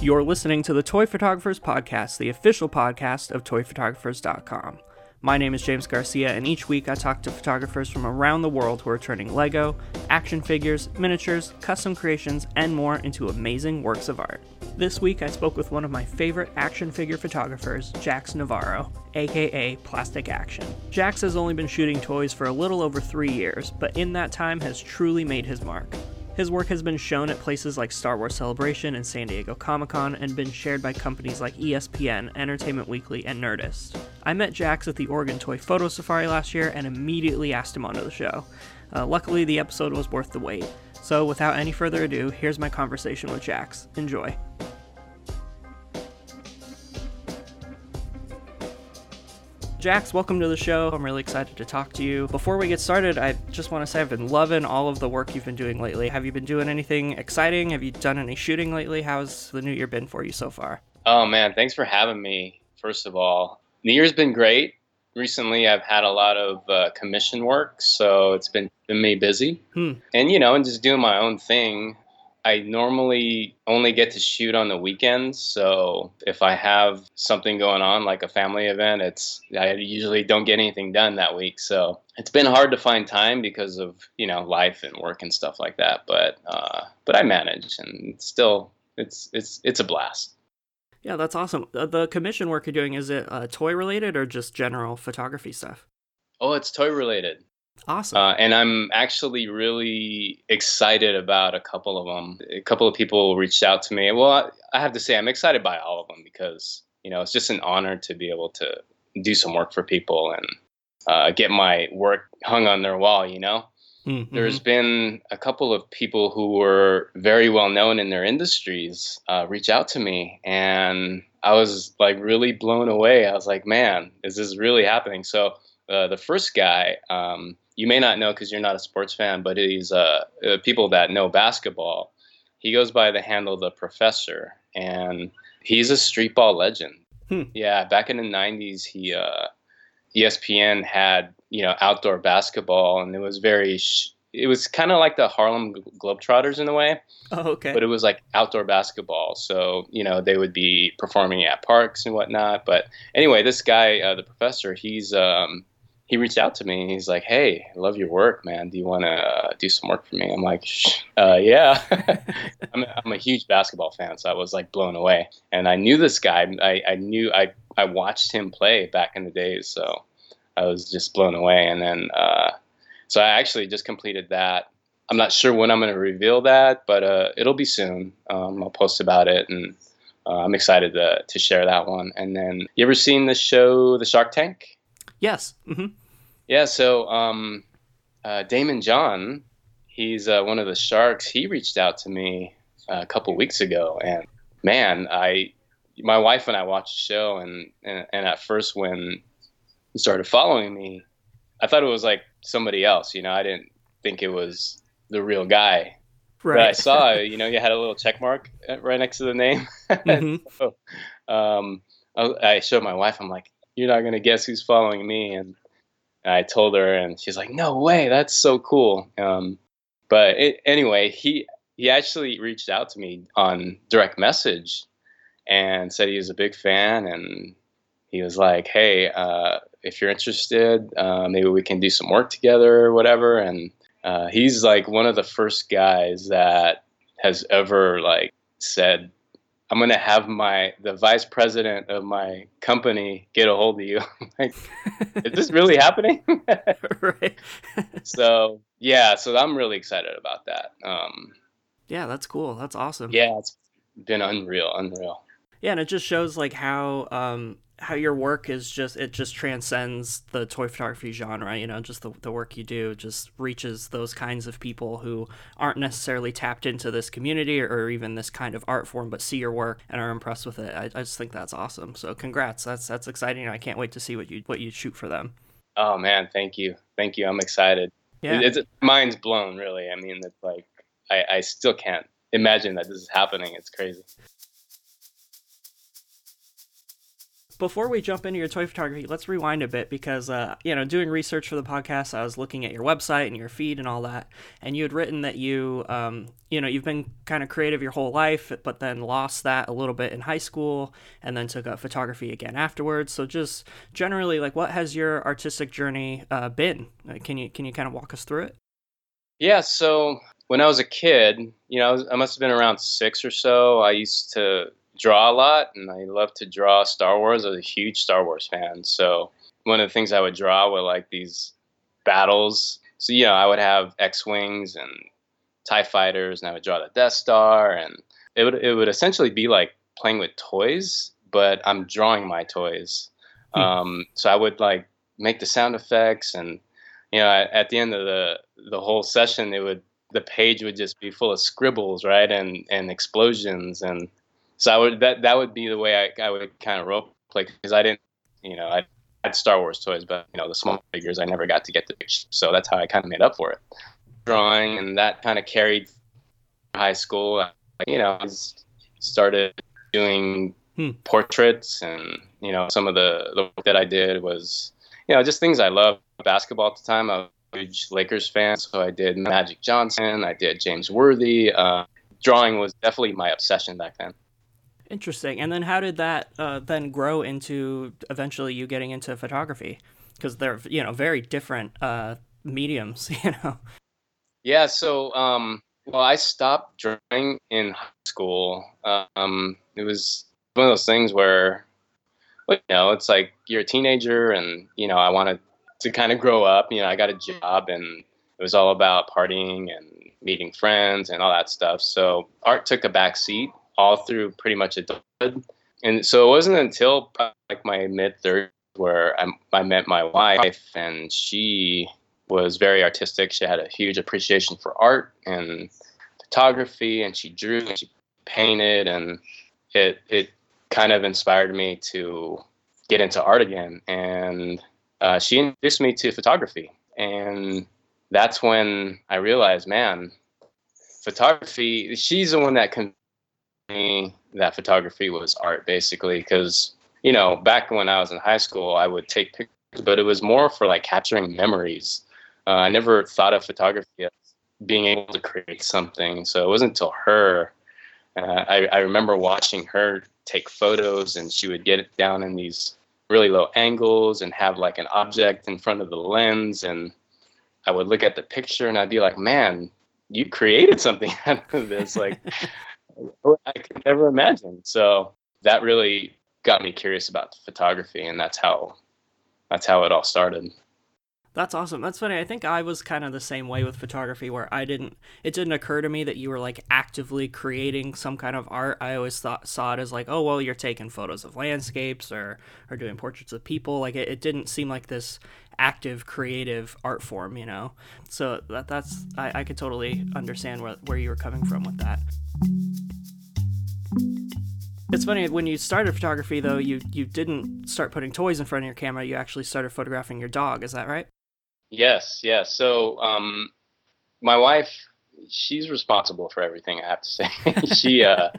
You're listening to the Toy Photographers Podcast, the official podcast of ToyPhotographers.com. My name is James Garcia, and each week I talk to photographers from around the world who are turning Lego, action figures, miniatures, custom creations, and more into amazing works of art. This week I spoke with one of my favorite action figure photographers, Jax Navarro, aka Plastic Action. Jax has only been shooting toys for a little over three years, but in that time has truly made his mark. His work has been shown at places like Star Wars Celebration and San Diego Comic Con and been shared by companies like ESPN, Entertainment Weekly, and Nerdist. I met Jax at the Oregon Toy Photo Safari last year and immediately asked him onto the show. Uh, luckily, the episode was worth the wait. So, without any further ado, here's my conversation with Jax. Enjoy. Jax, welcome to the show. I'm really excited to talk to you. Before we get started, I just want to say I've been loving all of the work you've been doing lately. Have you been doing anything exciting? Have you done any shooting lately? How's the new year been for you so far? Oh, man, thanks for having me, first of all. New Year's been great. Recently, I've had a lot of uh, commission work, so it's been, been me busy. Hmm. And, you know, and just doing my own thing. I normally only get to shoot on the weekends, so if I have something going on like a family event, it's I usually don't get anything done that week. So it's been hard to find time because of you know life and work and stuff like that. But uh, but I manage, and it's still it's it's it's a blast. Yeah, that's awesome. Uh, The commission work you're doing is it uh, toy related or just general photography stuff? Oh, it's toy related. Awesome. Uh, and I'm actually really excited about a couple of them. A couple of people reached out to me. Well, I, I have to say, I'm excited by all of them because, you know, it's just an honor to be able to do some work for people and uh, get my work hung on their wall, you know? Mhm. There's been a couple of people who were very well known in their industries uh, reach out to me, and I was like really blown away. I was like, man, is this really happening? So uh, the first guy, um, you may not know because you're not a sports fan, but he's uh, uh, people that know basketball. He goes by the handle the Professor, and he's a street ball legend. Hmm. Yeah, back in the '90s, he uh, ESPN had you know outdoor basketball, and it was very. Sh- it was kind of like the Harlem Globetrotters in a way, oh, okay. but it was like outdoor basketball. So you know they would be performing at parks and whatnot. But anyway, this guy, uh, the professor, he's um, he reached out to me he's like, "Hey, I love your work, man. Do you want to uh, do some work for me?" I'm like, uh, "Yeah." I'm, a, I'm a huge basketball fan, so I was like blown away. And I knew this guy. I, I knew I I watched him play back in the days, so I was just blown away. And then uh, so I actually just completed that. I'm not sure when I'm going to reveal that, but uh, it'll be soon. Um, I'll post about it, and uh, I'm excited to to share that one. And then you ever seen the show The Shark Tank? Yes. hmm Yeah, so um, uh, Daymond John, he's uh, one of the sharks. He reached out to me uh, a couple weeks ago, and man, I, my wife and I watched the show, and, and and at first when he started following me, I thought it was like somebody else. You know, I didn't think it was the real guy. But I saw, you know, you had a little check mark uh, right next to the name. Mhm. So, um, I, I showed my wife. I'm like, "You're not gonna guess who's following me," and I told her, and she's like, "No way, that's so cool." Um, but it, anyway, he he actually reached out to me on direct message and said he was a big fan, and he was like, "Hey, uh, if you're interested, uh, maybe we can do some work together or whatever." And uh, he's like one of the first guys that has ever like said I'm gonna have my the vice president of my company get a hold of you. Like, is this really happening? right. so yeah, so I'm really excited about that. Um, yeah, that's cool. That's awesome. yeah, it's been unreal, unreal. Yeah, and it just shows like how um how your work is just it just transcends the toy photography genre, you know, just the the work you do just reaches those kinds of people who aren't necessarily tapped into this community or, or even this kind of art form but see your work and are impressed with it. I, I just think that's awesome. So congrats. That's that's exciting. I can't wait to see what you what you shoot for them. Oh man, thank you, thank you. I'm excited. Yeah. It's mind's blown, really. I mean, it's like I, I still can't imagine that this is happening. It's crazy. Before we jump into your toy photography, let's rewind a bit because, uh, you know, doing research for the podcast, I was looking at your website and your feed and all that, and you had written that you, um, you know, you've been kind of creative your whole life, but then lost that a little bit in high school, and then took up photography again afterwards. So, just generally, like, what has your artistic journey uh, been? can you can you kind of walk us through it? Yeah. So when I was a kid, you know, I, was, I must have been around six or so. I used to draw a lot, and I love to draw Star Wars. I was a huge Star Wars fan, so one of the things I would draw were like these battles. So you know, I would have X wings and Tie fighters, and I would draw the Death Star, and it would it would essentially be like playing with toys, but I'm drawing my toys. Hmm. Um, so I would like make the sound effects, and you know, at, at the end of the the whole session, it would the page would just be full of scribbles, right, and and explosions, and so I would that that would be the way I, I would kind of role play because I didn't, you know, I had Star Wars toys, but you know the small figures I never got to get to. So that's how I kind of made up for it. Drawing and that kind of carried high school. You know, I started doing hmm. portraits and you know some of the the work that I did was you know just things I loved. Basketball at the time, I was a huge Lakers fan, so I did Magic Johnson, I did James Worthy. Uh, drawing was definitely my obsession back then. Interesting. And then how did that uh, then grow into eventually you getting into photography? Because they're you know very different uh, mediums, you know. Yeah. So um, well, I stopped drawing in high school. Um, it was one of those things where, you know, it's like you're a teenager, and you know, I wanted to kind of grow up. You know, I got a job, and it was all about partying and meeting friends and all that stuff. So art took a back seat all through pretty much adulthood. And so it wasn't until like my mid 30s where I, I met my wife, and she was very artistic. She had a huge appreciation for art and photography, and she drew and she painted, and it it kind of inspired me to get into art again. And uh, she introduced me to photography, and that's when I realized, man, photography. She's the one that con- me that photography was art basically because you know back when i was in high school i would take pictures but it was more for like capturing memories. Uh, i never thought of photography as being able to create something so it wasn't until her uh, I, I remember watching her take photos and she would get it down in these really low angles and have like an object in front of the lens and i would look at the picture and i'd be like man you created something out of this like I could never imagine. So that really got me curious about photography, and that's how that's how it all started. That's awesome. That's funny. I think I was kind of the same way with photography where I didn't it didn't occur to me that you were like actively creating some kind of art. I always thought saw it as like, oh well, you're taking photos of landscapes or or doing portraits of people. Like it, it didn't seem like this active creative art form, you know. So that that's I, I could totally understand where where you were coming from with that. It's funny when you started photography though, you you didn't start putting toys in front of your camera. You actually started photographing your dog. Is that right? Yes, yes. So um, my wife, she's responsible for everything. I have to say. she uh,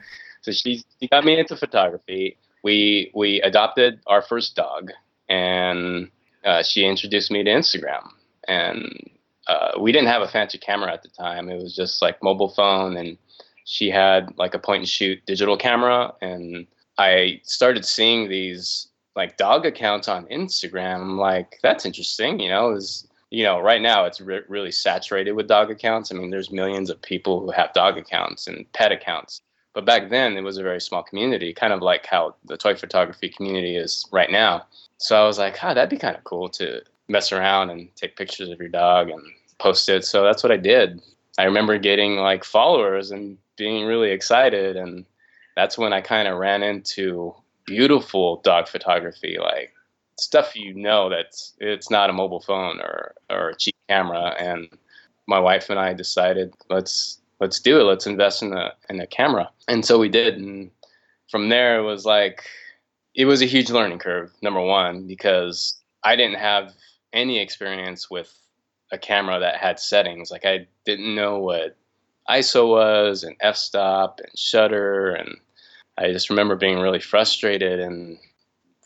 so she she got me into photography. We we adopted our first dog, and uh, she introduced me to Instagram. And uh, we didn't have a fancy camera at the time. It was just like mobile phone and she had like a point and shoot digital camera. And i started seeing these like dog accounts on instagram. I'm like that's interesting you know is you know right now it's re- really saturated with dog accounts. I mean there's millions of people who have dog accounts and pet accounts. But back then it was a very small community kind of like how the toy photography community is right now so i was like oh that'd be kind of cool to mess around and take pictures of your dog and post it. So that's what i did. I remember getting like followers and being really excited and that's when I kind of ran into beautiful dog photography like stuff you know that's it's not a mobile phone or or a cheap camera and my wife and I decided let's let's do it. Let's invest in a in a camera. And so we did and from there it was like it was a huge learning curve number 1 because I didn't have any experience with a camera that had settings like I didn't know what ISO was and f-stop and shutter and I just remember being really frustrated and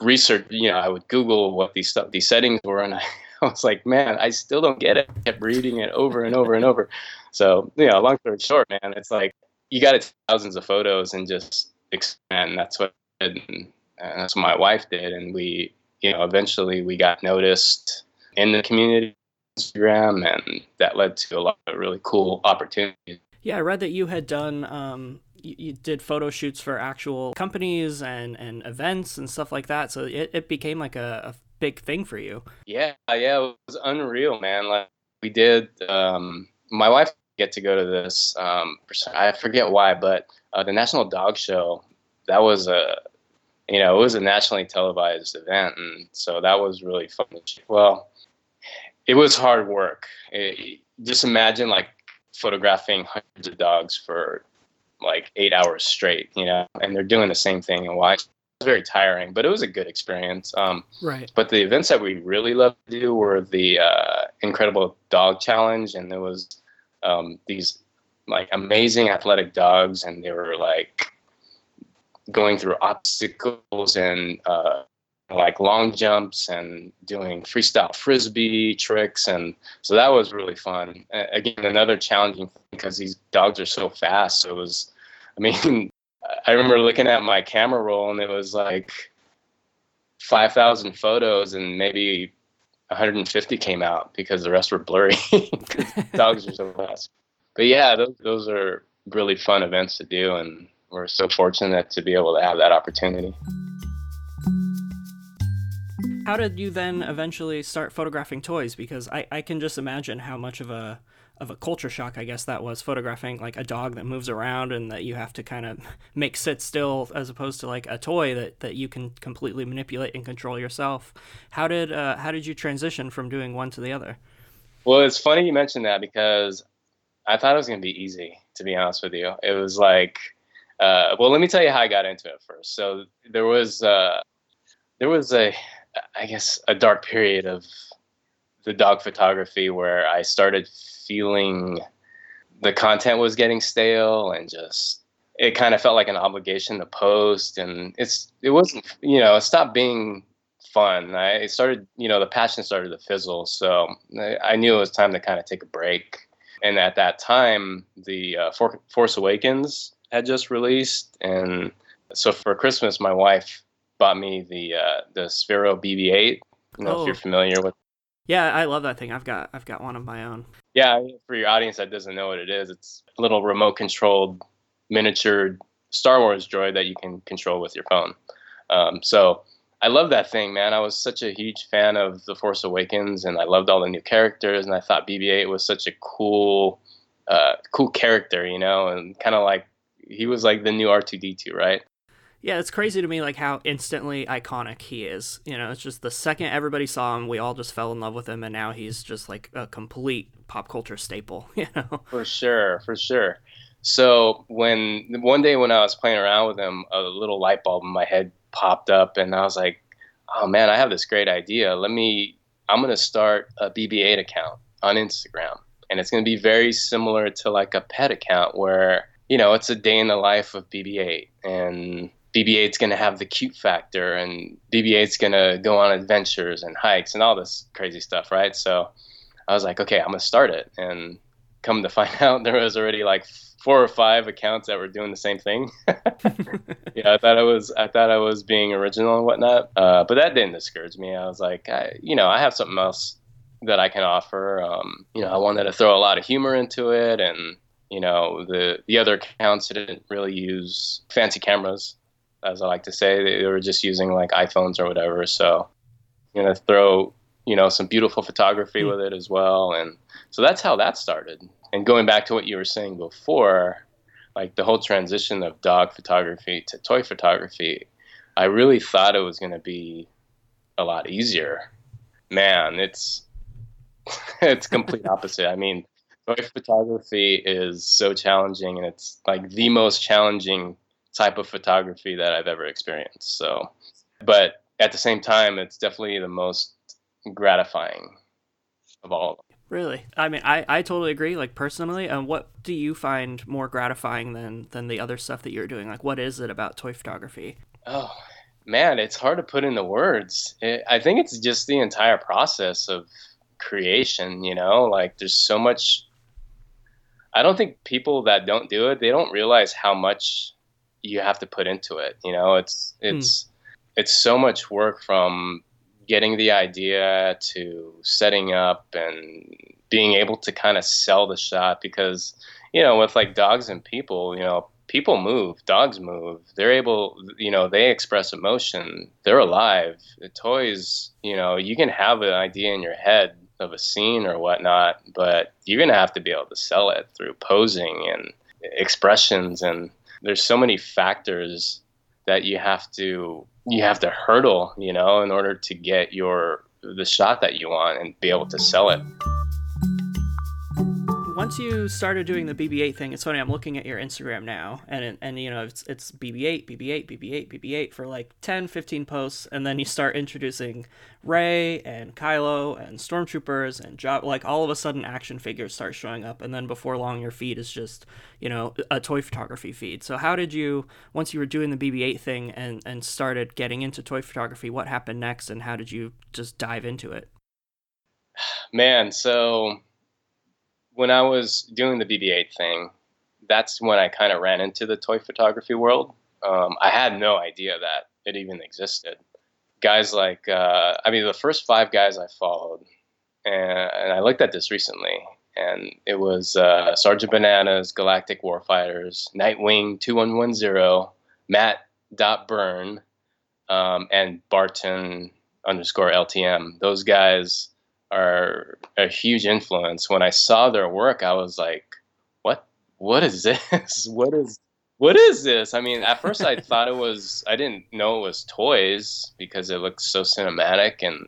research, you know, I would Google what these stuff, these settings were, and I, I was like, man, I still don't get it. I kept reading it over and over and over. So, you know, long story short, man, it's like you got to thousands of photos and just expand. That's what and that's what my wife did, and we, you know, eventually we got noticed in the community Instagram, and that led to a lot of really cool opportunities. Yeah, I read that you had done um, you, you, did photo shoots for actual companies and and events and stuff like that. So it, it became like a, a big thing for you. Yeah, yeah, it was unreal, man. Like we did. Um, my wife get to go to this. Um, I forget why, but uh, the National Dog Show. That was a you know, it was a nationally televised event, and so that was really fun. Well, it was hard work. It, just imagine like photographing hundreds of dogs for like eight hours straight, you know, and they're doing the same thing and why. It's very tiring, but it was a good experience. Um, right. But the events that we really loved to do were the uh, Incredible Dog Challenge, and there was um, these like amazing athletic dogs, and they were like going through obstacles and uh, like long jumps and doing freestyle frisbee tricks. And so that was really fun. Again another challenging thing because these dogs are so fast. So it was i mean i remember looking at my camera roll and it was like 5000 photos and maybe 150 came out because the rest were blurry. Dogs are so fast. But yeah those, those are really fun events to do. And we're so fortunate to be able to have that opportunity how did you then eventually start photographing toys? Because I, I can just imagine how much of a of a culture shock I guess that was photographing like a dog that moves around and that you have to kind of make sit still as opposed to like a toy that, that you can completely manipulate and control yourself. How did uh, how did you transition from doing one to the other? Well, it's funny you mentioned that because I thought it was going to be easy to be honest with you. It was like uh, well, let me tell you how I got into it first. So there was uh, there was a I guess, a dark period of the dog photography where I started feeling the content was getting stale and just it kind of felt like an obligation to post and it's it wasn't you know it stopped being fun. I started you know the passion started to fizzle. So i, knew it was time to kind of take a break. And at that time the uh, For- force awakens had just released and so for christmas my wife bought me the uh, the Sphero BB-8. You know oh. if you're oh. familiar with. Yeah, I love that thing. I've got I've got one of my own. Yeah, for your audience that doesn't know what it is, it's a little remote controlled miniature Star Wars droid that you can control with your phone. Um, so I love that thing, man. I was such a huge fan of The Force Awakens, and I loved all the new characters, and I thought BB-8 was such a cool, uh, cool character, you know, and kind of like he was like the new R2D2, right? Yeah, it's crazy to me like how instantly iconic he is. You know, it's just the second everybody saw him, we all just fell in love with him, and now he's just like a complete pop culture staple. You know, for sure, for sure. So when one day when I was playing around with him, a little light bulb in my head popped up, and I was like, "Oh man, I have this great idea. Let me. I'm gonna start a BB-8 account on Instagram, and it's gonna be very similar to like a pet account where." You know, it's a day in the life of BB-8, and BB-8's going to have the cute factor, and BB-8's going to go on adventures and hikes and all this crazy stuff, right? So I was like, okay, I'm going to start it. And come to find out, there was already like four or five accounts that were doing the same thing. yeah, I thought I was, I thought I was being original and whatnot, uh, but that didn't discourage me. I was like, I, you know, I have something else that I can offer. Um, you know, I wanted to throw a lot of humor into it, and you know, the the other accounts didn't really use fancy cameras as I like to say. They, they were just using like iPhones or whatever. So, you know, throw you know some beautiful photography mm. with it as well, and so that's how that started. And going back to what you were saying before, like the whole transition of dog photography to toy photography, I really thought it was going to be a lot easier. Man, it's it's complete opposite. I mean, toy photography is so challenging, and it's like the most challenging type of photography that I've ever experienced. So, but at the same time, it's definitely the most gratifying of all. Really, I mean, I, I totally agree. Like personally, and um, what do you find more gratifying than than the other stuff that you're doing? Like, what is it about toy photography? Oh, man, it's hard to put into words. It, I think it's just the entire process of creation, you know, like there's so much. I don't think people that don't do it, they don't realize how much you have to put into it. You know, it's it's hmm. it's so much work from getting the idea to setting up and being able to kind of sell the shot because you know with like dogs and people you know people move dogs move they're able you know they express emotion they're alive the toys you know you can have an idea in your head of a scene or whatnot but you're going to have to be able to sell it through posing and expressions and there's so many factors that you have to you have to hurdle you know in order to get your the shot that you want and be able to sell it once you started doing the BB-8 thing, it's funny. I'm looking at your Instagram now, and and you know it's it's BB-8, BB-8, BB-8, BB-8 for like 10, 15 posts, and then you start introducing Rey and Kylo and stormtroopers and job like all of a sudden action figures start showing up, and then before long your feed is just you know a toy photography feed. So how did you once you were doing the BB-8 thing and and started getting into toy photography? What happened next, and how did you just dive into it? Man, so when I was doing the BB-8 thing, that's when I kind of ran into the toy photography world. Um, I had no idea that it even existed. Guys like, uh, I mean, the first five guys I followed, and, and I looked at this recently, and it was uh, Sergeant Bananas, Galactic Warfighters, Nightwing 2110, Matt Dot Burn, um, and Barton underscore LTM. Those guys are a huge influence. When I saw their work, I was like, "What? What is this? what is what is this?" I mean, at first I thought it was I didn't know it was toys because it looked so cinematic and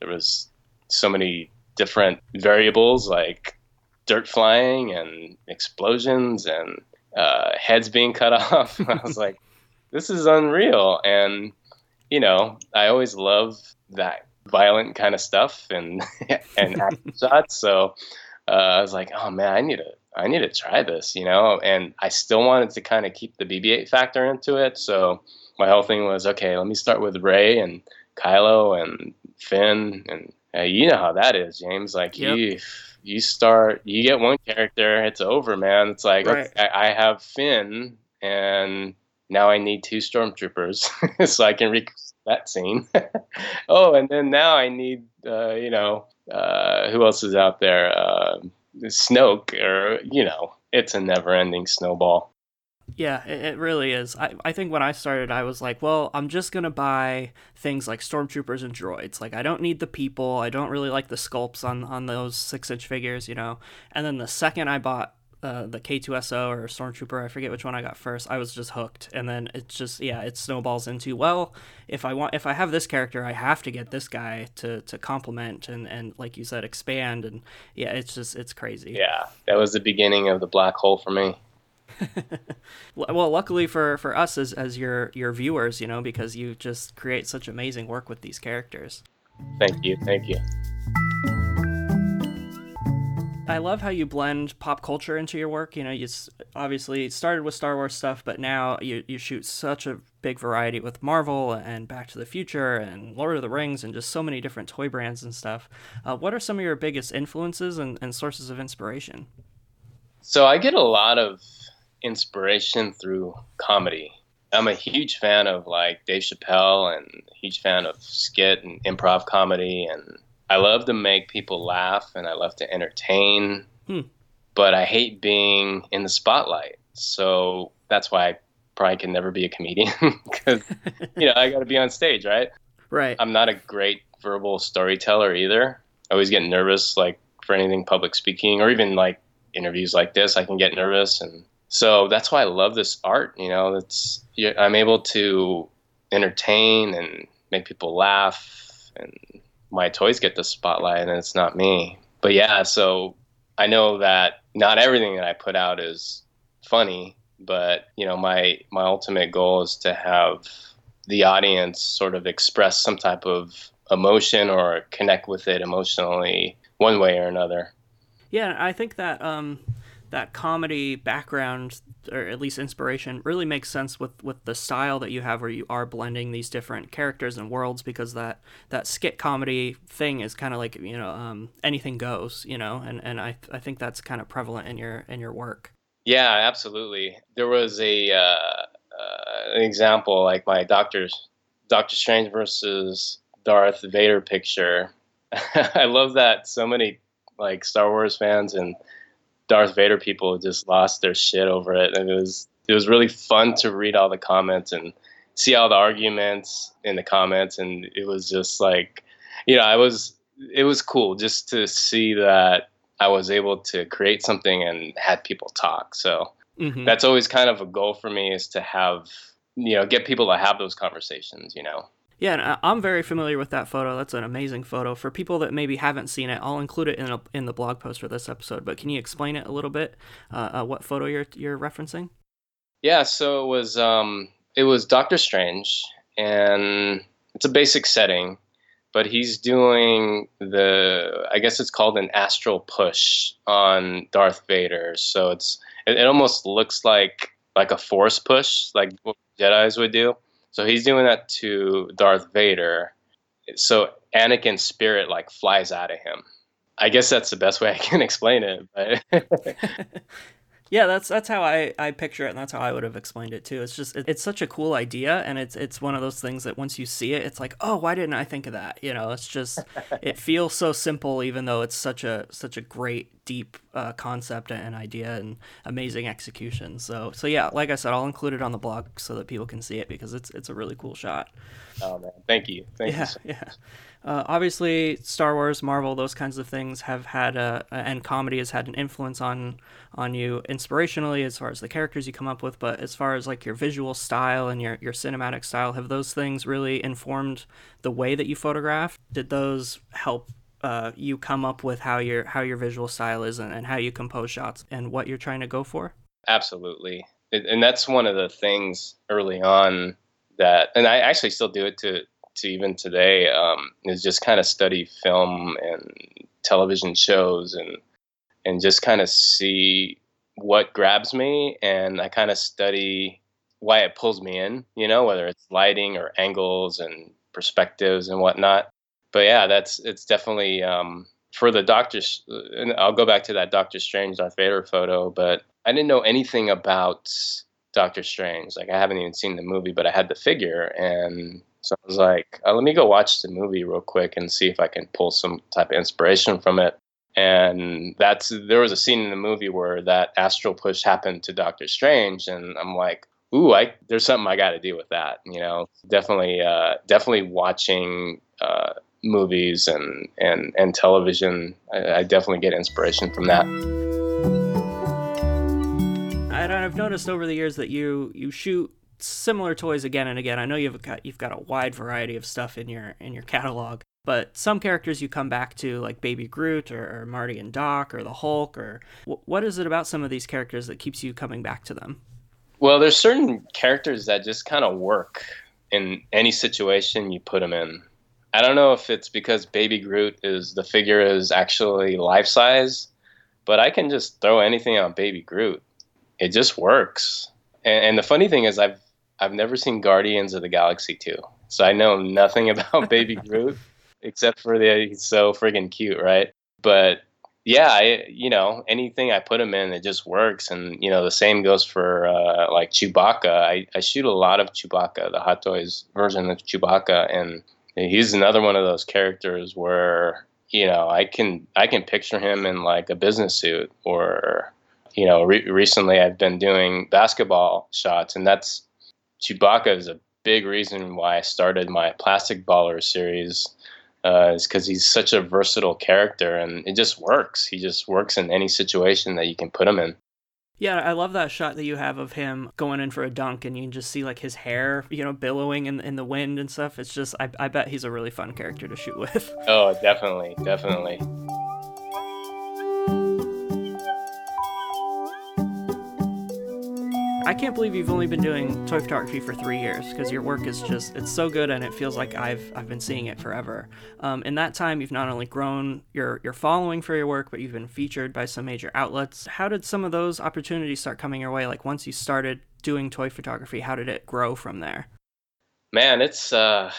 there was so many different variables like dirt flying and explosions and uh, heads being cut off. I was like, "This is unreal!" And you know, I always love that violent kind of stuff and and shots. So uh, I was like, oh man, I need to I need to try this, you know. And I still wanted to kind of keep the BB-8 factor into it. So my whole thing was, okay, let me start with Rey and Kylo and Finn, and uh, you know how that is, James. Like yep. you you start, you get one character, it's over, man. It's like right. okay, I, I have Finn and now I need two stormtroopers so I can re- that scene. oh, and then now I need, uh, you know, uh, who else is out there? Uh, Snoke, or you know, it's a never-ending snowball. Yeah, it, it really is. I, I think when I started, I was like, well, I'm just going to buy things like stormtroopers and droids. Like, I don't need the people. I don't really like the sculpts on, on those six inch figures, you know? And then the second I bought uh, the K2SO or Stormtrooper, I forget which one I got first. I was just hooked, and then it's just yeah, it snowballs into well, if I want, if I have this character, I have to get this guy to to complement and and like you said, expand, and yeah, it's just it's crazy. Yeah, that was the beginning of the black hole for me. well, luckily for for us as as your your viewers, you know, because you just create such amazing work with these characters. Thank you, thank you. I love how you blend pop culture into your work. You know, you obviously started with Star Wars stuff, but now you, you shoot such a big variety with Marvel and Back to the Future and Lord of the Rings and just so many different toy brands and stuff. Uh, what are some of your biggest influences and, and sources of inspiration? So I get a lot of inspiration through comedy. I'm a huge fan of like Dave Chappelle and huge fan of skit and improv comedy and I love to make people laugh and I love to entertain, hmm. but I hate being in the spotlight. So that's why I probably can never be a comedian because you know I got to be on stage, right? Right. I'm not a great verbal storyteller either. I always get nervous, like for anything public speaking or even like interviews like this. I can get nervous, and so that's why I love this art. You know, it's I'm able to entertain and make people laugh and my toys get the spotlight and it's not me. But yeah, so I know that not everything that I put out is funny, but you know, my my ultimate goal is to have the audience sort of express some type of emotion or connect with it emotionally one way or another. Yeah, I think that um that comedy background or at least inspiration really makes sense with with the style that you have where you are blending these different characters and worlds because that that skit comedy thing is kind of like you know um, anything goes you know and and I I think that's kind of prevalent in your in your work. Yeah, absolutely. There was a uh, uh, an example like my Doctor's Doctor Strange versus Darth Vader picture. I love that so many like Star Wars fans and Darth Vader people just lost their shit over it, and it was it was really fun to read all the comments and see all the arguments in the comments, and it was just like, you know, I was it was cool just to see that I was able to create something and had people talk. So mm-hmm. that's always kind of a goal for me is to have you know get people to have those conversations. You know. Yeah, I'm very familiar with that photo. That's an amazing photo. For people that maybe haven't seen it, I'll include it in a, in the blog post for this episode. But can you explain it a little bit? Uh, uh, what photo you're you're referencing? Yeah, so it was um, it was Doctor Strange, and it's a basic setting, but he's doing the I guess it's called an astral push on Darth Vader. So it's it, it almost looks like like a force push, like what Jedi's would do so he's doing that to Darth Vader. So Anakin's spirit like flies out of him. I guess that's the best way I can explain it. But Yeah, that's that's how I, I picture it, and that's how I would have explained it too. It's just it, it's such a cool idea, and it's it's one of those things that once you see it, it's like, oh, why didn't I think of that? You know, it's just it feels so simple, even though it's such a such a great deep uh, concept and idea and amazing execution. So so yeah, like I said, I'll include it on the blog so that people can see it because it's it's a really cool shot. Oh man, thank you, thank yeah, you. So yeah. Uh, obviously, Star Wars, Marvel, those kinds of things have had a, and comedy has had an influence on on you inspirationally as far as the characters you come up with. But as far as like your visual style and your your cinematic style, have those things really informed the way that you photograph? Did those help uh, you come up with how your how your visual style is and, and how you compose shots and what you're trying to go for? Absolutely, and that's one of the things early on that, and I actually still do it to to even today um, is just kind of study film and television shows and and just kind of see what grabs me and I kind of study why it pulls me in, you know, whether it's lighting or angles and perspectives and whatnot. But yeah, that's it's definitely um, for the Doctor. And I'll go back to that Doctor Strange Darth Vader photo, but I didn't know anything about Doctor Strange. Like I haven't even seen the movie, but I had the figure, and so I was like, uh, let me go watch the movie real quick and see if I can pull some type of inspiration from it. And that's there was a scene in the movie where that astral push happened to Doctor Strange, and I'm like, ooh, I there's something I got to do with that. You know, definitely, uh, definitely watching uh, movies and and and television. I, I definitely get inspiration from that. And I've noticed over the years that you you shoot similar toys again and again. I know you've got you've got a wide variety of stuff in your in your catalog, but some characters you come back to, like Baby Groot or, or Marty and Doc or the Hulk, or what is it about some of these characters that keeps you coming back to them? Well, there's certain characters that just kind of work in any situation you put them in. I don't know if it's because Baby Groot is the figure is actually life size, but I can just throw anything on Baby Groot. It just works. And, and the funny thing is, I've I've never seen Guardians of the Galaxy 2. So I know nothing about Baby Groot except for that he's so friggin' cute, right? But yeah, I you know anything I put him in, it just works, and you know the same goes for uh, like Chewbacca. I, I shoot a lot of Chewbacca, the Hot Toys version of Chewbacca, and he's another one of those characters where you know I can I can picture him in like a business suit, or you know re- recently I've been doing basketball shots, and that's Chewbacca is a big reason why I started my Plastic Baller series. Uh, is because he's such a versatile character and it just works. He just works in any situation that you can put him in. Yeah, I love that shot that you have of him going in for a dunk, and you can just see like his hair, you know, billowing in in the wind and stuff. It's just, I, I bet he's a really fun character to shoot with. Oh, definitely, definitely. I can't believe you've only been doing toy photography for three years because your work is just it's so good and it feels like I've I've been seeing it forever. Um, in that time, you've not only grown your your following for your work, but you've been featured by some major outlets. How did some of those opportunities start coming your way? Like once you started doing toy photography, how did it grow from there? Man, it's uh,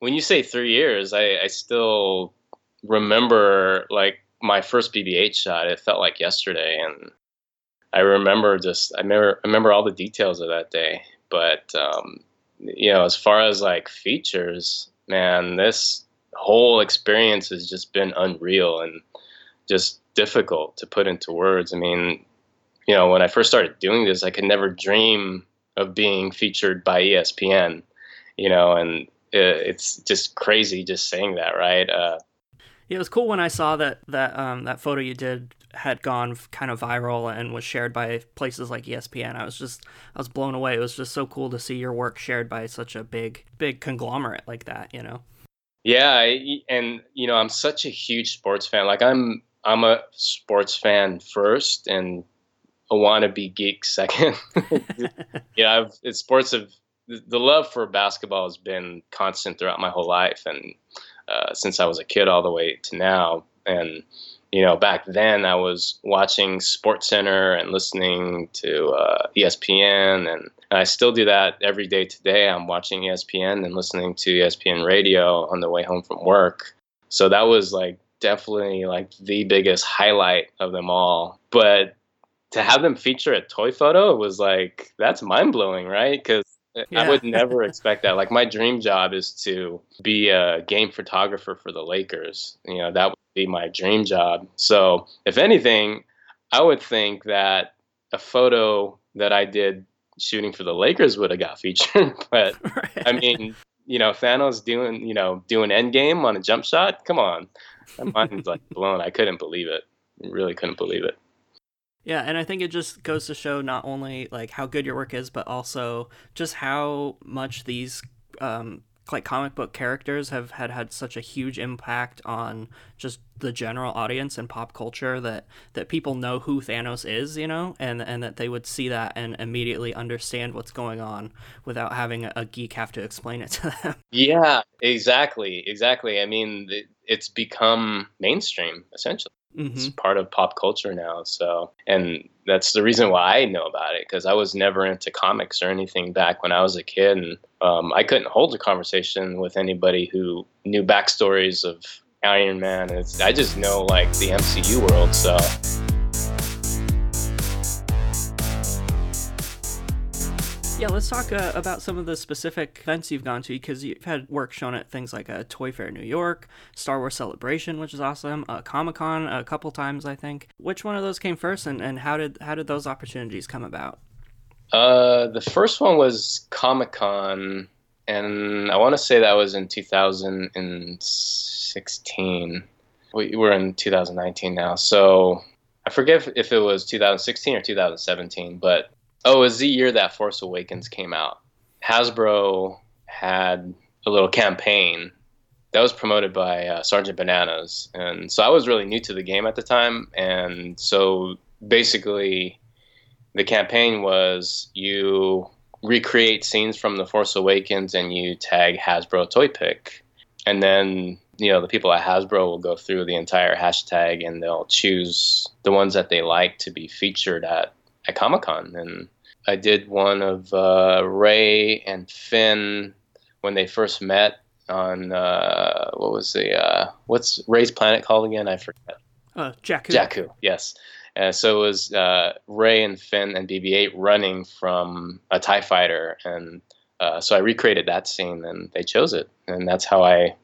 when you say three years, I, I still remember like my first BB-8 shot. It felt like yesterday, and I remember just I remember I remember all the details of that day. But um, you know, as far as like features, man, this whole experience has just been unreal and just difficult to put into words. I mean, you know, when I first started doing this, I could never dream of being featured by ESPN. You know, and it's just crazy just saying that, right? Uh, yeah, it was cool when I saw that that um, that photo you did had gone kind of viral and was shared by places like ESPN. I was just I was blown away. It was just so cool to see your work shared by such a big big conglomerate like that, you know. Yeah, and you know, I'm such a huge sports fan. Like I'm I'm a sports fan first and a wannabe geek second. yeah, I've it's sports have the love for basketball has been constant throughout my whole life and uh, since I was a kid all the way to now and you know, back then I was watching Sports Center and listening to uh, ESPN, and I still do that every day today. I'm watching ESPN and listening to ESPN radio on the way home from work. So that was like definitely like the biggest highlight of them all. But to have them feature a toy photo was like that's mind blowing, right? Because yeah. I would never expect that. Like my dream job is to be a game photographer for the Lakers. You know, that be my dream job. So, if anything, I would think that a photo that I did shooting for the Lakers would have got featured. but right. I mean, you know, Thanos doing, you know, doing Endgame on a jump shot. Come on, my mind's like blown. I couldn't believe it. really couldn't believe it. Yeah, and I think it just goes to show not only like how good your work is, but also just how much these um, like comic book characters have had had such a huge impact on just the general audience and pop culture that that people know who Thanos is, you know, and and that they would see that and immediately understand what's going on without having a geek have to explain it to them. Yeah, exactly, exactly. I mean, it's become mainstream essentially. Mm-hmm. It's part of pop culture now. So, and that's the reason why I know about it because I was never into comics or anything back when I was a kid, and um, I couldn't hold a conversation with anybody who knew backstories of Iron Man. It's, I just know like the MCU world, so. Yeah, let's talk uh, about some of the specific events you've gone to because you've had work shown at things like a uh, Toy Fair New York, Star Wars Celebration, which is awesome, uh, Comic Con a couple times, I think. Which one of those came first, and, and how did how did those opportunities come about? Uh, the first one was Comic Con, and I want to say that was in 2016. We, we're in 2019 now, so I forget if it was 2016 or 2017, but Oh, it was the year that Force Awakens came out. Hasbro had a little campaign that was promoted by uh, Sergeant Bananas, and so I was really new to the game at the time, and so basically, the campaign was you recreate scenes from The Force Awakens and you tag Hasbro Toy Pic, and then you know the people at Hasbro will go through the entire hashtag and they'll choose the ones that they like to be featured at at Comic Con, and I did one of uh, Rey and Finn when they first met on uh, what was the uh, what's Rey's planet called again? I forget. Uh, Jakku. Jakku, yes. Uh, so it was uh, Rey and Finn and BB-8 running from a Tie Fighter, and uh, so I recreated that scene, and they chose it, and that's how I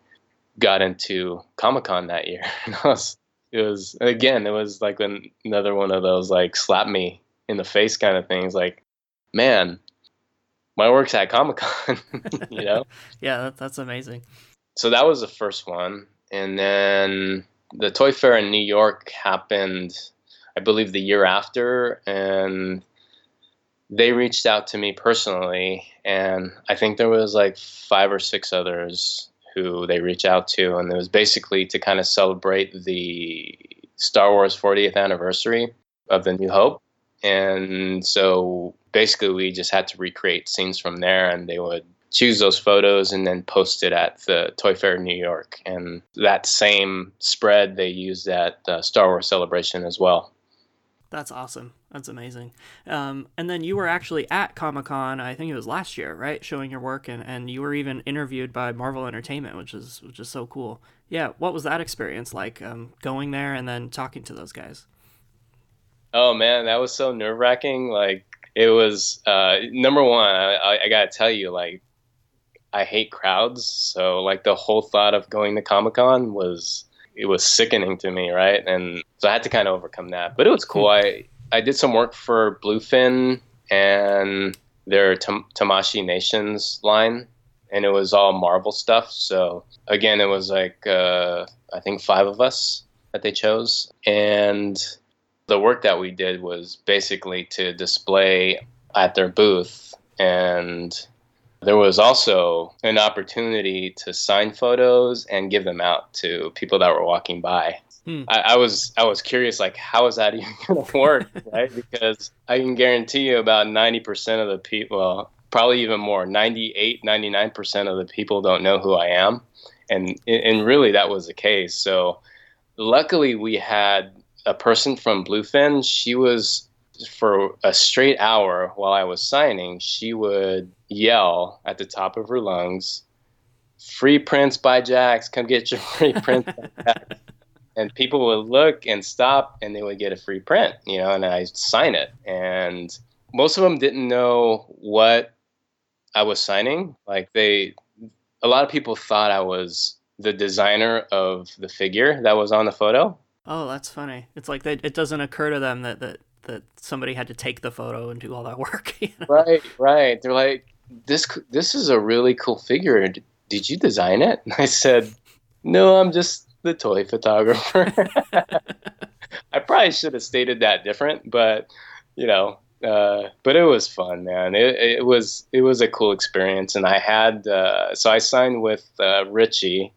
got into Comic Con that year. it, was, it was again, it was like another one of those like slap me in the face kind of things. Like man, my work's at Comic Con, you know? yeah, that, that's amazing. So that was the first one. And then the Toy Fair in New York happened, I believe, the year after. And they reached out to me personally. And I think there was like five or six others who they reached out to. And it was basically to kind of celebrate the Star Wars 40th anniversary of the New Hope and so basically we just had to recreate scenes from there, and they would choose those photos and then post it at the Toy Fair in New York. And that same spread they used at the Star Wars Celebration as well. That's awesome. That's amazing. Um, and then you were actually at Comic Con, I think it was last year, right? Showing your work, and, and you were even interviewed by Marvel Entertainment, which is which is so cool. Yeah, what was that experience like? Um, going there and then talking to those guys. Oh man, that was so nerve wracking. Like it was uh, number one. I, I gotta tell you, like I hate crowds, so like the whole thought of going to Comic Con was it was sickening to me, right? And so I had to kind of overcome that. But it was cool. Hmm. I I did some work for Bluefin and their Tam- Tamashii Nations line, and it was all Marvel stuff. So again, it was like uh, I think five of us that they chose, and the work that we did was basically to display at their booth and there was also an opportunity to sign photos and give them out to people that were walking by. Hmm. I, I, was I was curious, like, how is that even going to work, right? Because I can guarantee you about 90% of the people, well, probably even more, 98, 99% of the people don't know who I am. And, and really, that was the case. So, luckily, we had a person from Bluefin. She was for a straight hour while I was signing, she would yell at the top of her lungs, "Free prints by Jax! Come get your free prints!" and people would look and stop, and they would get a free print, you know, and I sign it. And most of them didn't know what I was signing. Like they, a lot of people thought I was the designer of the figure that was on the photo. Oh, that's funny. It's like they, it doesn't occur to them that, that that somebody had to take the photo and do all that work. You know? Right, right. They're like, this this is a really cool figure. Did you design it? And I said, no, I'm just the toy photographer. I probably should have stated that different, but you know, uh, but it was fun, man. It, it, was it was a cool experience, and I had uh, so I signed with uh, Richie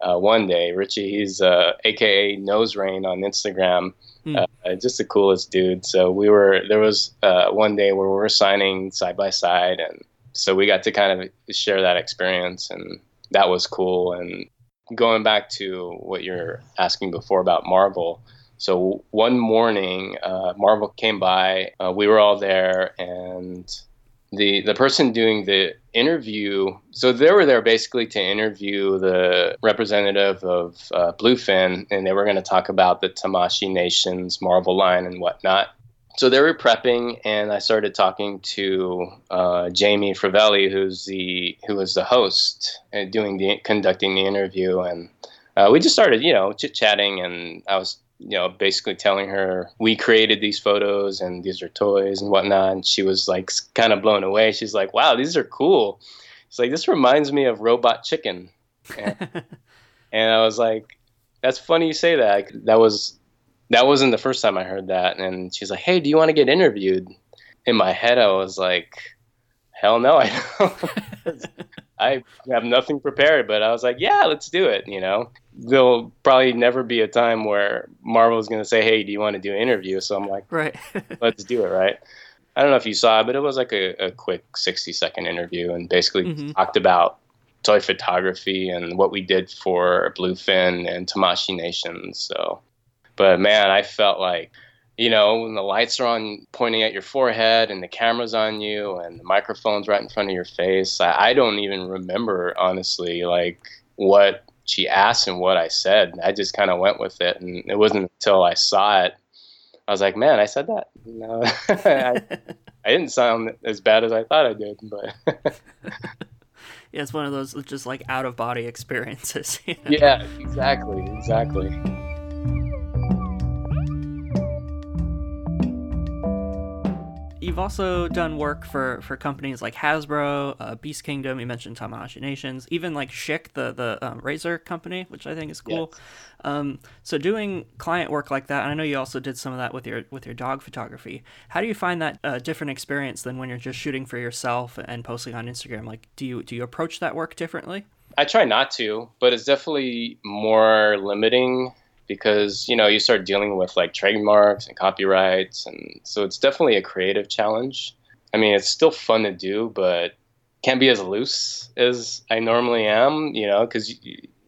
uh, one day. Richie, he's AKA uh, Nose Rain on Instagram. Mm. just the coolest dude. So we were there was one day where we were signing side by side, and so we got to kind of share that experience, and that was cool. And going back to what you're asking before about Marvel. So one morning, uh, Marvel came by. Uh, we were all there, and the the person doing the interview. So they were there basically to interview the representative of uh, Bluefin, and they were going to talk about the Tamashii Nations Marvel line and whatnot so they were prepping, and I started talking to uh, Jamie Frevele, who's the who was the host and doing the conducting the interview, and uh, we just started, you know, chit chatting, and I was, you know, basically telling her we created these photos and these are toys and whatnot, and she was like kind of blown away. She's like, "Wow, these are cool." She's like, "This reminds me of Robot Chicken," and, and I was like, "That's funny you say that." That was that wasn't the first time I heard that. And she's like, "Hey, do you want to get interviewed?" In my head, I was like, "Hell no, I don't." I have nothing prepared, but I was like, "Yeah, let's do it." You know, there'll probably never be a time where Marvel's going to say, "Hey, do you want to do an interview?" So I'm like, "Right, let's do it." Right. I don't know if you saw it, but it was like a, a quick 60 second interview and basically mm-hmm. talked about toy photography and what we did for Bluefin and Tamashii Nations. So but man, I felt like, you know, when the lights are on pointing at your forehead and the camera's on you and the microphone's right in front of your face, I, I don't even remember, honestly, like what she asked and what I said. I just kind of went with it. And it wasn't until I saw it, I was like, man, I said that. No, I, I didn't sound as bad as I thought I did, but. yeah, it's one of those just like out of body experiences. You know? Yeah, exactly, exactly. You've also done work for for companies like Hasbro, uh, Beast Kingdom. You mentioned Tamashii Nations, even like Schick, the the um, razor company, which I think is cool. Yes. Um, so doing client work like that, and I know you also did some of that with your with your dog photography. How do you find that a uh, different experience than when you're just shooting for yourself and posting on Instagram? Like, do you do you approach that work differently? I try not to, but it's definitely more limiting because you know you start dealing with like trademarks and copyrights, and so it's definitely a creative challenge. I mean, it's still fun to do, but can't be as loose as I normally am. You know, because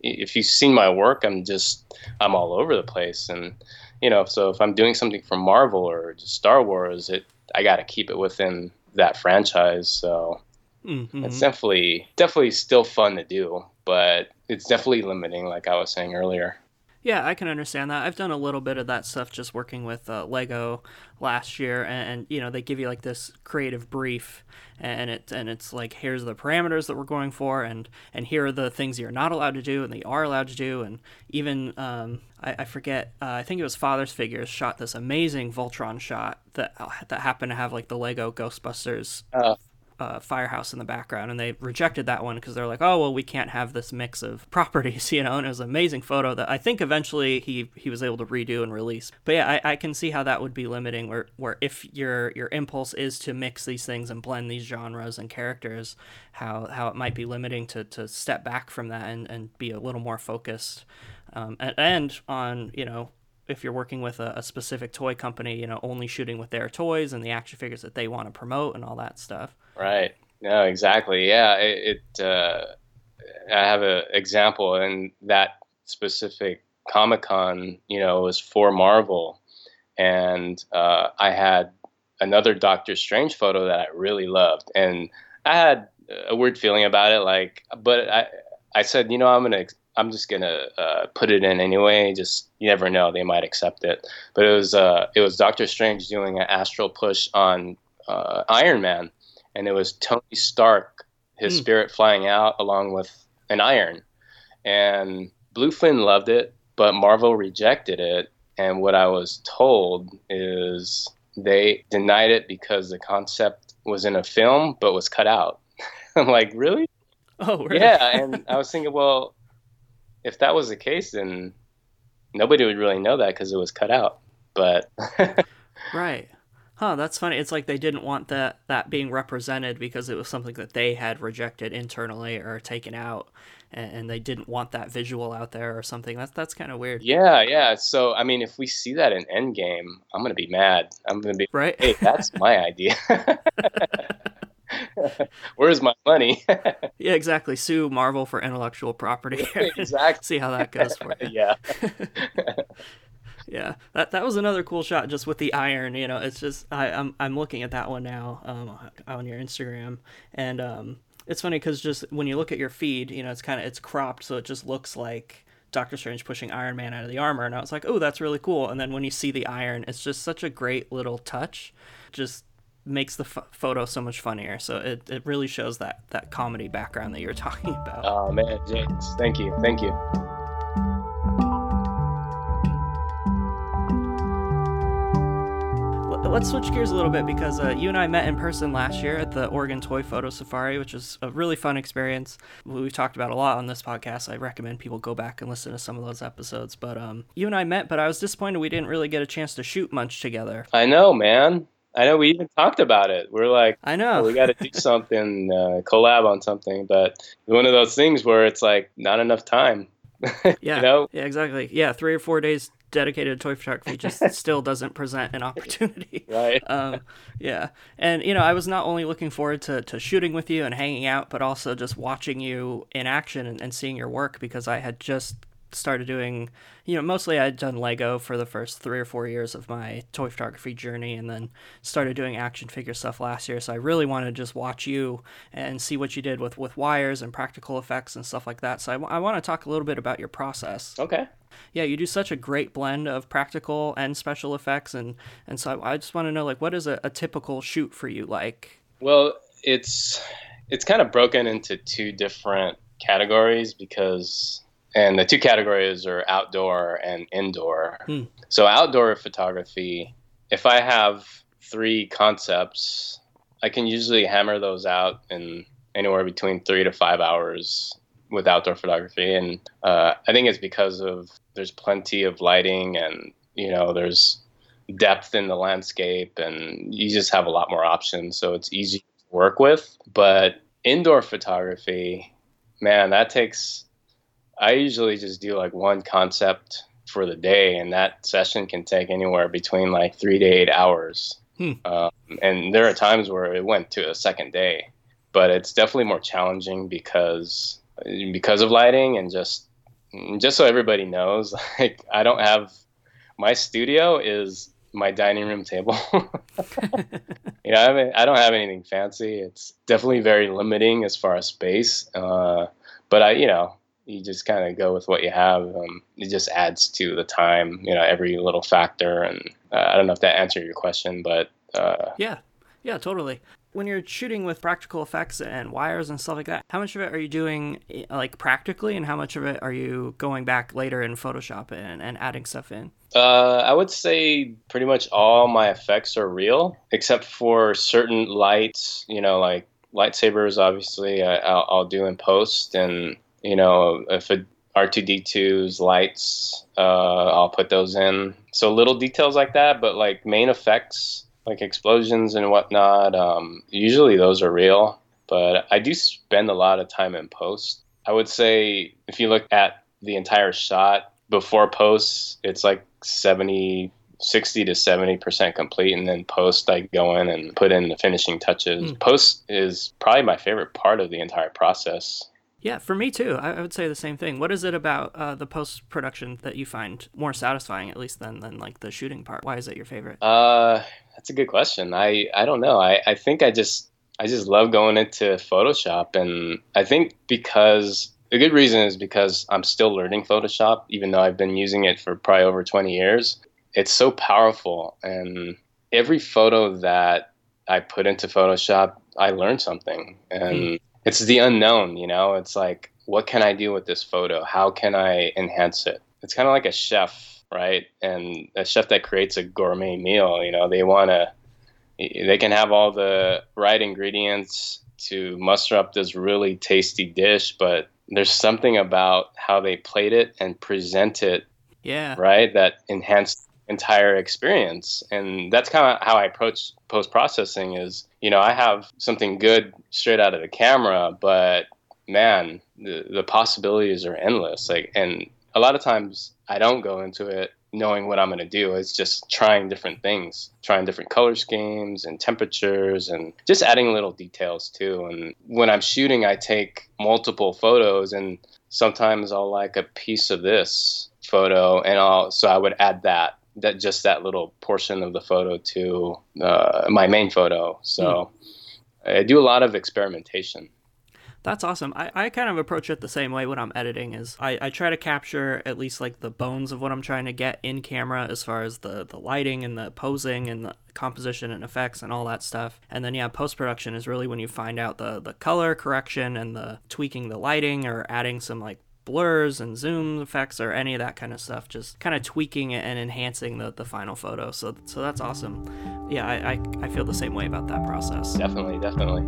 if you've seen my work, I'm just I'm all over the place, and you know, so if I'm doing something for Marvel or just Star Wars, it I got to keep it within that franchise. So mm-hmm. it's definitely definitely still fun to do, but it's definitely limiting, like I was saying earlier. Yeah, I can understand that. I've done a little bit of that stuff just working with uh, Lego last year, and, and, you know they give you like this creative brief, and it and it's like here's the parameters that we're going for, and and here are the things you're not allowed to do and that you are allowed to do, and even um, I, I, forget uh, I think it was Father's Figures shot this amazing Voltron shot that uh, that happened to have like the Lego Ghostbusters uh, uh, firehouse in the background, and they rejected that one because they're like, oh well, we can't have this mix of properties, you know. And it was an amazing photo that I think eventually he he was able to redo and release. But yeah, I, I can see how that would be limiting, where where if your your impulse is to mix these things and blend these genres and characters, how how it might be limiting to to step back from that and and be a little more focused. Um, and, and on you know if you're working with a, a, specific toy company, you know, only shooting with their toys and the action figures that they want to promote and all that stuff. Right. No, exactly. Yeah. It, it uh, I have an example in that specific Comic Con, you know, was for Marvel. And uh, I had another Doctor Strange photo that I really loved. And I had a weird feeling about it. Like, but I, I said, you know, I'm going to I'm just gonna uh, put it in anyway. Just you never know, they might accept it. But it was uh, it was Doctor Strange doing an astral push on uh, Iron Man, and it was Tony Stark, his mm. spirit flying out along with an iron, and Bluefin loved it, but Marvel rejected it. And what I was told is they denied it because the concept was in a film but was cut out. I'm like, really? Oh, really? Yeah, and I was thinking, well, if that was the case, then nobody would really know that because it was cut out. But right, huh? That's funny. It's like they didn't want that that being represented because it was something that they had rejected internally or taken out, and, and they didn't want that visual out there or something. That's that's kind of weird. Yeah, yeah. So I mean, if we see that in Endgame, I'm gonna be mad. I'm gonna be right. Hey, that's my idea. Where's my money? yeah, exactly. Sue Marvel for intellectual property. exactly. See how that goes for you. yeah. yeah, that that was another cool shot, just with the iron. You know, it's just I, am I'm, I'm looking at that one now um, on your Instagram, and um, it's funny because just when you look at your feed, you know, it's kind of it's cropped, so it just looks like Doctor Strange pushing Iron Man out of the armor, and I was like, oh, that's really cool. And then when you see the iron, it's just such a great little touch. Just makes the f- photo so much funnier. So it, it really shows that that comedy background that you're talking about. Oh man, James, thank you, thank you. Let's switch gears a little bit because uh, you and I met in person last year at the Oregon Toy Photo Safari, which was a really fun experience. We've talked about a lot on this podcast. I recommend people go back and listen to some of those episodes. But um, you and I met, but I was disappointed we didn't really get a chance to shoot much together. I know, man. I know we even talked about it. We're like, I know oh, we got to do something, uh, collab on something. But one of those things where it's like not enough time. yeah. you know? Yeah, exactly. Yeah, three or four days dedicated to toy photography just still doesn't present an opportunity. Right. Um, yeah. And, you know, I was not only looking forward to, to shooting with you and hanging out, but also just watching you in action and, and seeing your work because I had just started doing, you know, mostly I'd done Lego for the first three or four years of my toy photography journey and then started doing action figure stuff last year. So I really wanted to just watch you and see what you did with, with wires and practical effects and stuff like that. So I, I want to talk a little bit about your process. Okay. Yeah, you do such a great blend of practical and special effects. And, and so I, I just want to know, like, what is a, a typical shoot for you like? Well, it's it's kind of broken into two different categories because and the two categories are outdoor and indoor. Hmm. So outdoor photography, if I have three concepts, I can usually hammer those out in anywhere between three to five hours with outdoor photography, and uh, I think it's because of there's plenty of lighting and you know there's depth in the landscape and you just have a lot more options so it's easy to work with but indoor photography man that takes I usually just do like one concept for the day, and that session can take anywhere between like three to eight hours. Hmm. Um, and there are times where it went to a second day, but it's definitely more challenging because because of lighting and just just so everybody knows, like I don't have my studio is my dining room table. you know, I, mean, I don't have anything fancy. It's definitely very limiting as far as space. Uh, but I, you know, you just kind of go with what you have. Um, it just adds to the time, you know, every little factor. And uh, I don't know if that answered your question, but uh, yeah, yeah, totally when you're shooting with practical effects and wires and stuff like that, how much of it are you doing eh, like practically, and how much of it are you going back later in Photoshop and, and adding stuff in? Uh, I would say pretty much all my effects are real, except for certain lights. You know, like lightsabers. Obviously, I, will I'll do in post, and you know, if it R2D2's lights, uh, I'll put those in. So little details like that, but like main effects like explosions and whatnot. Um, usually those are real, but I do spend a lot of time in post. I would say if you look at the entire shot before post, it's like 70, 60 to 70% complete. And then post, I go in and put in the finishing touches. Mm. Post is probably my favorite part of the entire process. Yeah, for me too. I, I would say the same thing. What is it about uh, the post production that you find more satisfying, at least than than like the shooting part? Why is it your favorite? Uh, that's a good question. I I don't know. I I think I just I just love going into Photoshop, and I think because the good reason is because I'm still learning Photoshop, even though I've been using it for probably over 20 years. It's so powerful, and every photo that I put into Photoshop, I learn something, and mm it's the unknown, you know? It's like, what can I do with this photo? How can I enhance it? It's kind of like a chef, right? And a chef that creates a gourmet meal, you know, they want to, they can have all the right ingredients to muster up this really tasty dish, but there's something about how they plate it and present it, yeah, right, that enhance entire experience. And that's kind of how I approach post processing is, you know, I have something good straight out of the camera, but man, the, the possibilities are endless. Like, and a lot of times I don't go into it knowing what I'm going to do. It's just trying different things, trying different color schemes and temperatures and just adding little details too. And when I'm shooting, I take multiple photos and sometimes I'll like a piece of this photo and I'll, so I would add that that just that little portion of the photo to uh, my main photo. So mm. I do a lot of experimentation. That's awesome. I, I kind of approach it the same way when I'm editing is I, I try to capture at least like the bones of what I'm trying to get in camera as far as the, the lighting and the posing and the composition and effects and all that stuff. And then yeah, post production is really when you find out the, the color correction and the tweaking the lighting or adding some like blurs and zoom effects or any of that kind of stuff just kind of tweaking it and enhancing the, the final photo so so that's awesome yeah I, I, I feel the same way about that process definitely definitely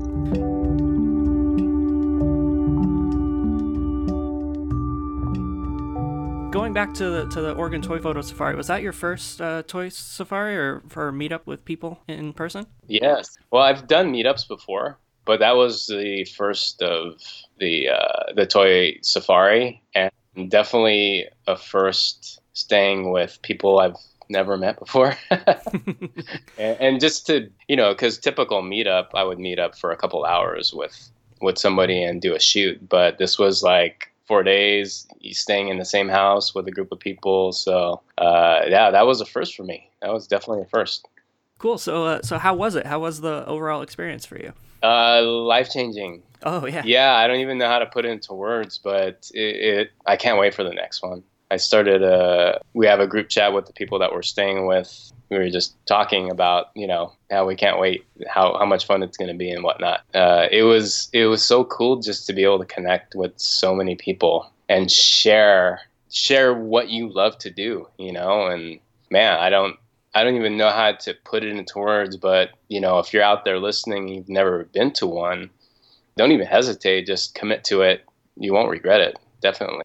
going back to the to the Oregon Toy Photo Safari, was that your first uh, toy safari or for a meetup with people in person? Yes. Well, I've done meetups before, but that was the first of the uh, the toy safari, and definitely a first staying with people I've never met before, and, just to you know, because typical meetup, I would meet up for a couple hours with with somebody and do a shoot, but this was like four days, staying in the same house with a group of people. So uh, yeah, that was a first for me. That was definitely a first. Cool. So uh, so how was it? How was the overall experience for you? Uh, life changing. Oh yeah. Yeah, I don't even know how to put it into words, but it, it I can't wait for the next one. I started a. We have a group chat with the people that we're staying with. We were just talking about you know how we can't wait, how how much fun it's going to be and whatnot. Uh, it was it was so cool just to be able to connect with so many people and share share what you love to do, you know. And man, I don't I don't even know how to put it into words, but you know, if you're out there listening, you've never been to one, don't even hesitate. Just commit to it. You won't regret it. Definitely.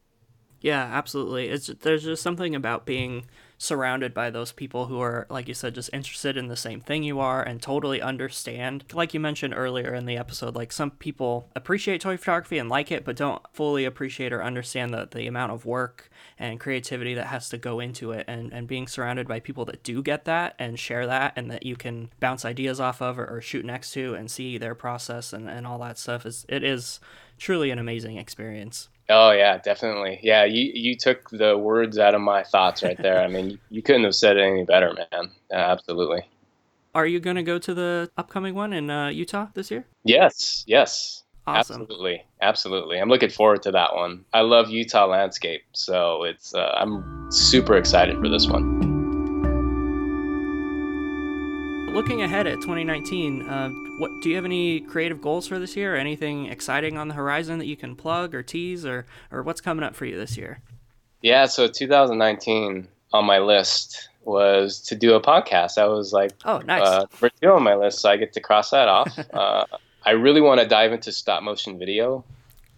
Yeah, absolutely. It's there's just something about being surrounded by those people who are, like you said, just interested in the same thing you are and totally understand. Like you mentioned earlier in the episode, like some people appreciate toy photography and like it, but don't fully appreciate or understand the, the amount of work and creativity that has to go into it. And, and being surrounded by people that do get that and share that and that you can bounce ideas off of or, or shoot next to and see their process and, and all that stuff is it is truly an amazing experience. Oh yeah, definitely. Yeah, you you took the words out of my thoughts right there. I mean, you couldn't have said it any better, man. absolutely. Are you going to go to the upcoming one in uh, Utah this year? Yes, yes. Awesome. Absolutely, absolutely. I'm looking forward to that one. I love Utah landscape, so it's uh, I'm super excited for this one. Looking ahead at 2019, uh, what do you have any creative goals for this year? Anything exciting on the horizon that you can plug or tease, or or what's coming up for you this year? Yeah, so 2019 on my list was to do a podcast. I was like, oh, nice. Uh, number two on my list, so I get to cross that off. uh, I really want to dive into stop motion video,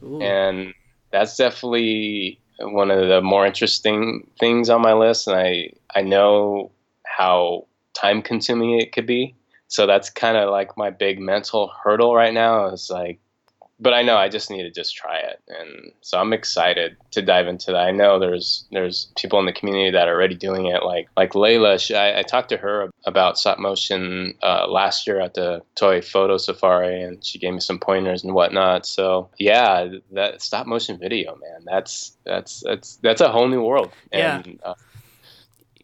Ooh. and that's definitely one of the more interesting things on my list. And I I know how time consuming it could be. So that's kind of like my big mental hurdle right now is like, but I know I just need to just try it. And so I'm excited to dive into that. I know there's, there's people in the community that are already doing it. Like, like Layla, she, I, I talked to her about stop motion uh, last year at the toy photo safari and she gave me some pointers and whatnot. So yeah, that stop motion video, man, that's, that's, that's, that's a whole new world. And, yeah. Uh,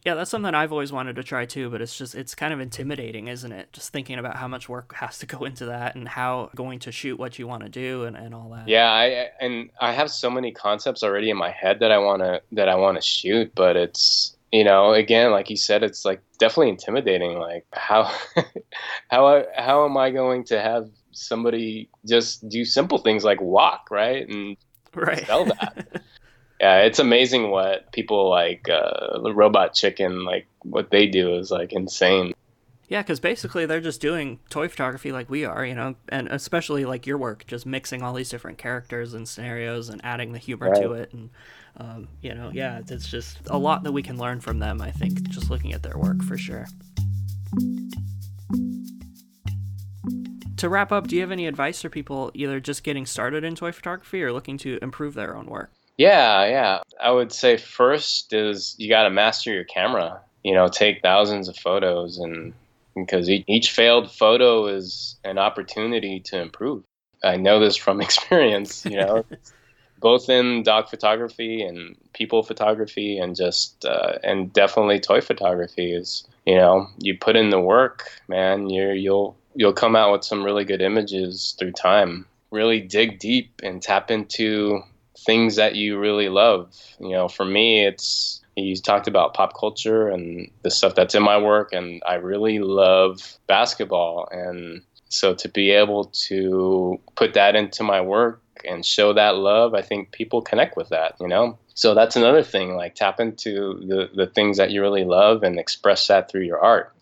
yeah, that's something I've always wanted to try too, but it's just it's kind of intimidating, isn't it? Just thinking about how much work has to go into that and how going to shoot what you want to do and, and all that. Yeah, I and I have so many concepts already in my head that I wanna that I wanna shoot, but it's you know, again, like you said, it's like definitely intimidating. Like how how how am I going to have somebody just do simple things like walk, right? And right. sell that. Yeah, it's amazing what people like uh, the Robot Chicken, like what they do is like insane. Yeah, because basically they're just doing toy photography like we are, you know, and especially like your work, just mixing all these different characters and scenarios and adding the humor right. to it, and um, you know, yeah, it's just a lot that we can learn from them. I think just looking at their work for sure. To wrap up, do you have any advice for people either just getting started in toy photography or looking to improve their own work? Yeah, yeah. I would say first is you got to master your camera. You know, take thousands of photos, and because each failed photo is an opportunity to improve. I know this from experience. You know, both in dog photography and people photography, and just uh, and definitely toy photography is. You know, you put in the work, man. You're you'll you'll come out with some really good images through time. Really dig deep and tap into things that you really love. You know, for me, it's you talked about pop culture and the stuff that's in my work, and I really love basketball. And so to be able to put that into my work and show that love, I think people connect with that, you know? So that's another thing, like tap into the, the things that you really love and express that through your art.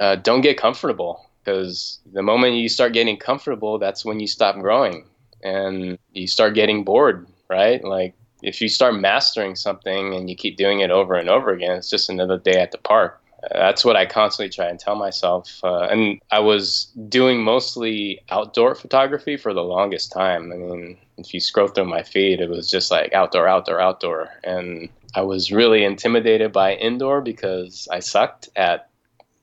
Uh, don't get comfortable because the moment you start getting comfortable, that's when you stop growing and you start getting bored right? Like if you start mastering something and you keep doing it over and over again, it's just another day at the park. That's what I constantly try and tell myself. Uh, and I was doing mostly outdoor photography for the longest time. I mean, if you scroll through my feed, it was just like outdoor, outdoor, outdoor. And I was really intimidated by indoor because I sucked at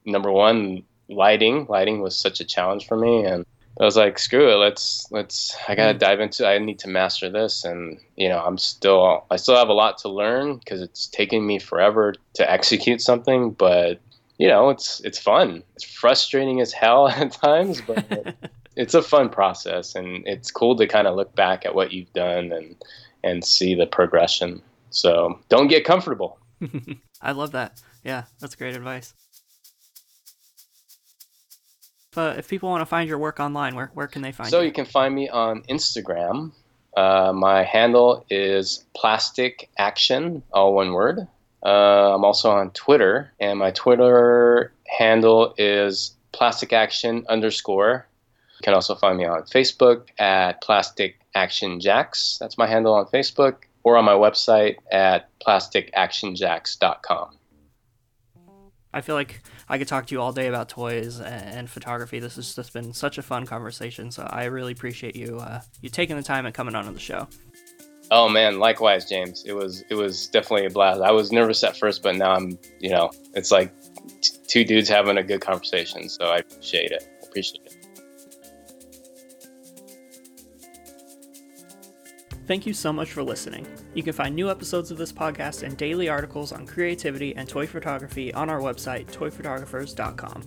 number one, lighting. Lighting was such a challenge for me. And I was like, screw it, let's let's I gotta mm. dive into I need to master this and you know, I'm still I still have a lot to learn because it's taking me forever to execute something, but you know, it's it's fun. It's frustrating as hell at times, but it's a fun process and it's cool to kind of look back at what you've done and and see the progression. So don't get comfortable. I love that. Yeah, that's great advice uh, if people want to find your work online, where, where can they find so you? So you can find me on Instagram. Uh, my handle is Plastic Action, all one word. Uh, I'm also on Twitter, and my Twitter handle is Plastic Action underscore. You can also find me on Facebook at Plastic Action Jacks. That's my handle on Facebook, or on my website at plasticactionjacks.com. I feel like I could talk to you all day about toys and photography. This has just been such a fun conversation. So I really appreciate you uh, you taking the time and coming on to the show. Oh man, likewise, James. It was it was definitely a blast. I was nervous at first, but now I'm you know it's like t- two dudes having a good conversation. So I appreciate it. Appreciate it. Thank you so much for listening. You can find new episodes of this podcast and daily articles on creativity and toy photography on our website, toyphotographers.com.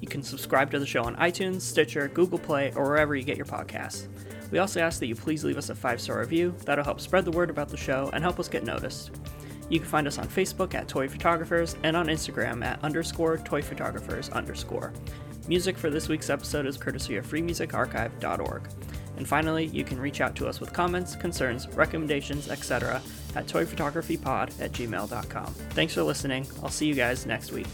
You can subscribe to the show on iTunes, Stitcher, Google Play, or wherever you get your podcasts. We also ask that you please leave us a five star review. That'll help spread the word about the show and help us get noticed. You can find us on Facebook at Toy Photographers and on Instagram at underscore Toy Photographers underscore. Music for this week's episode is courtesy of freemusicarchive.org. And finally, you can reach out to us with comments, concerns, recommendations, etc. at toyphotographypod at gmail.com. Thanks for listening. I'll see you guys next week.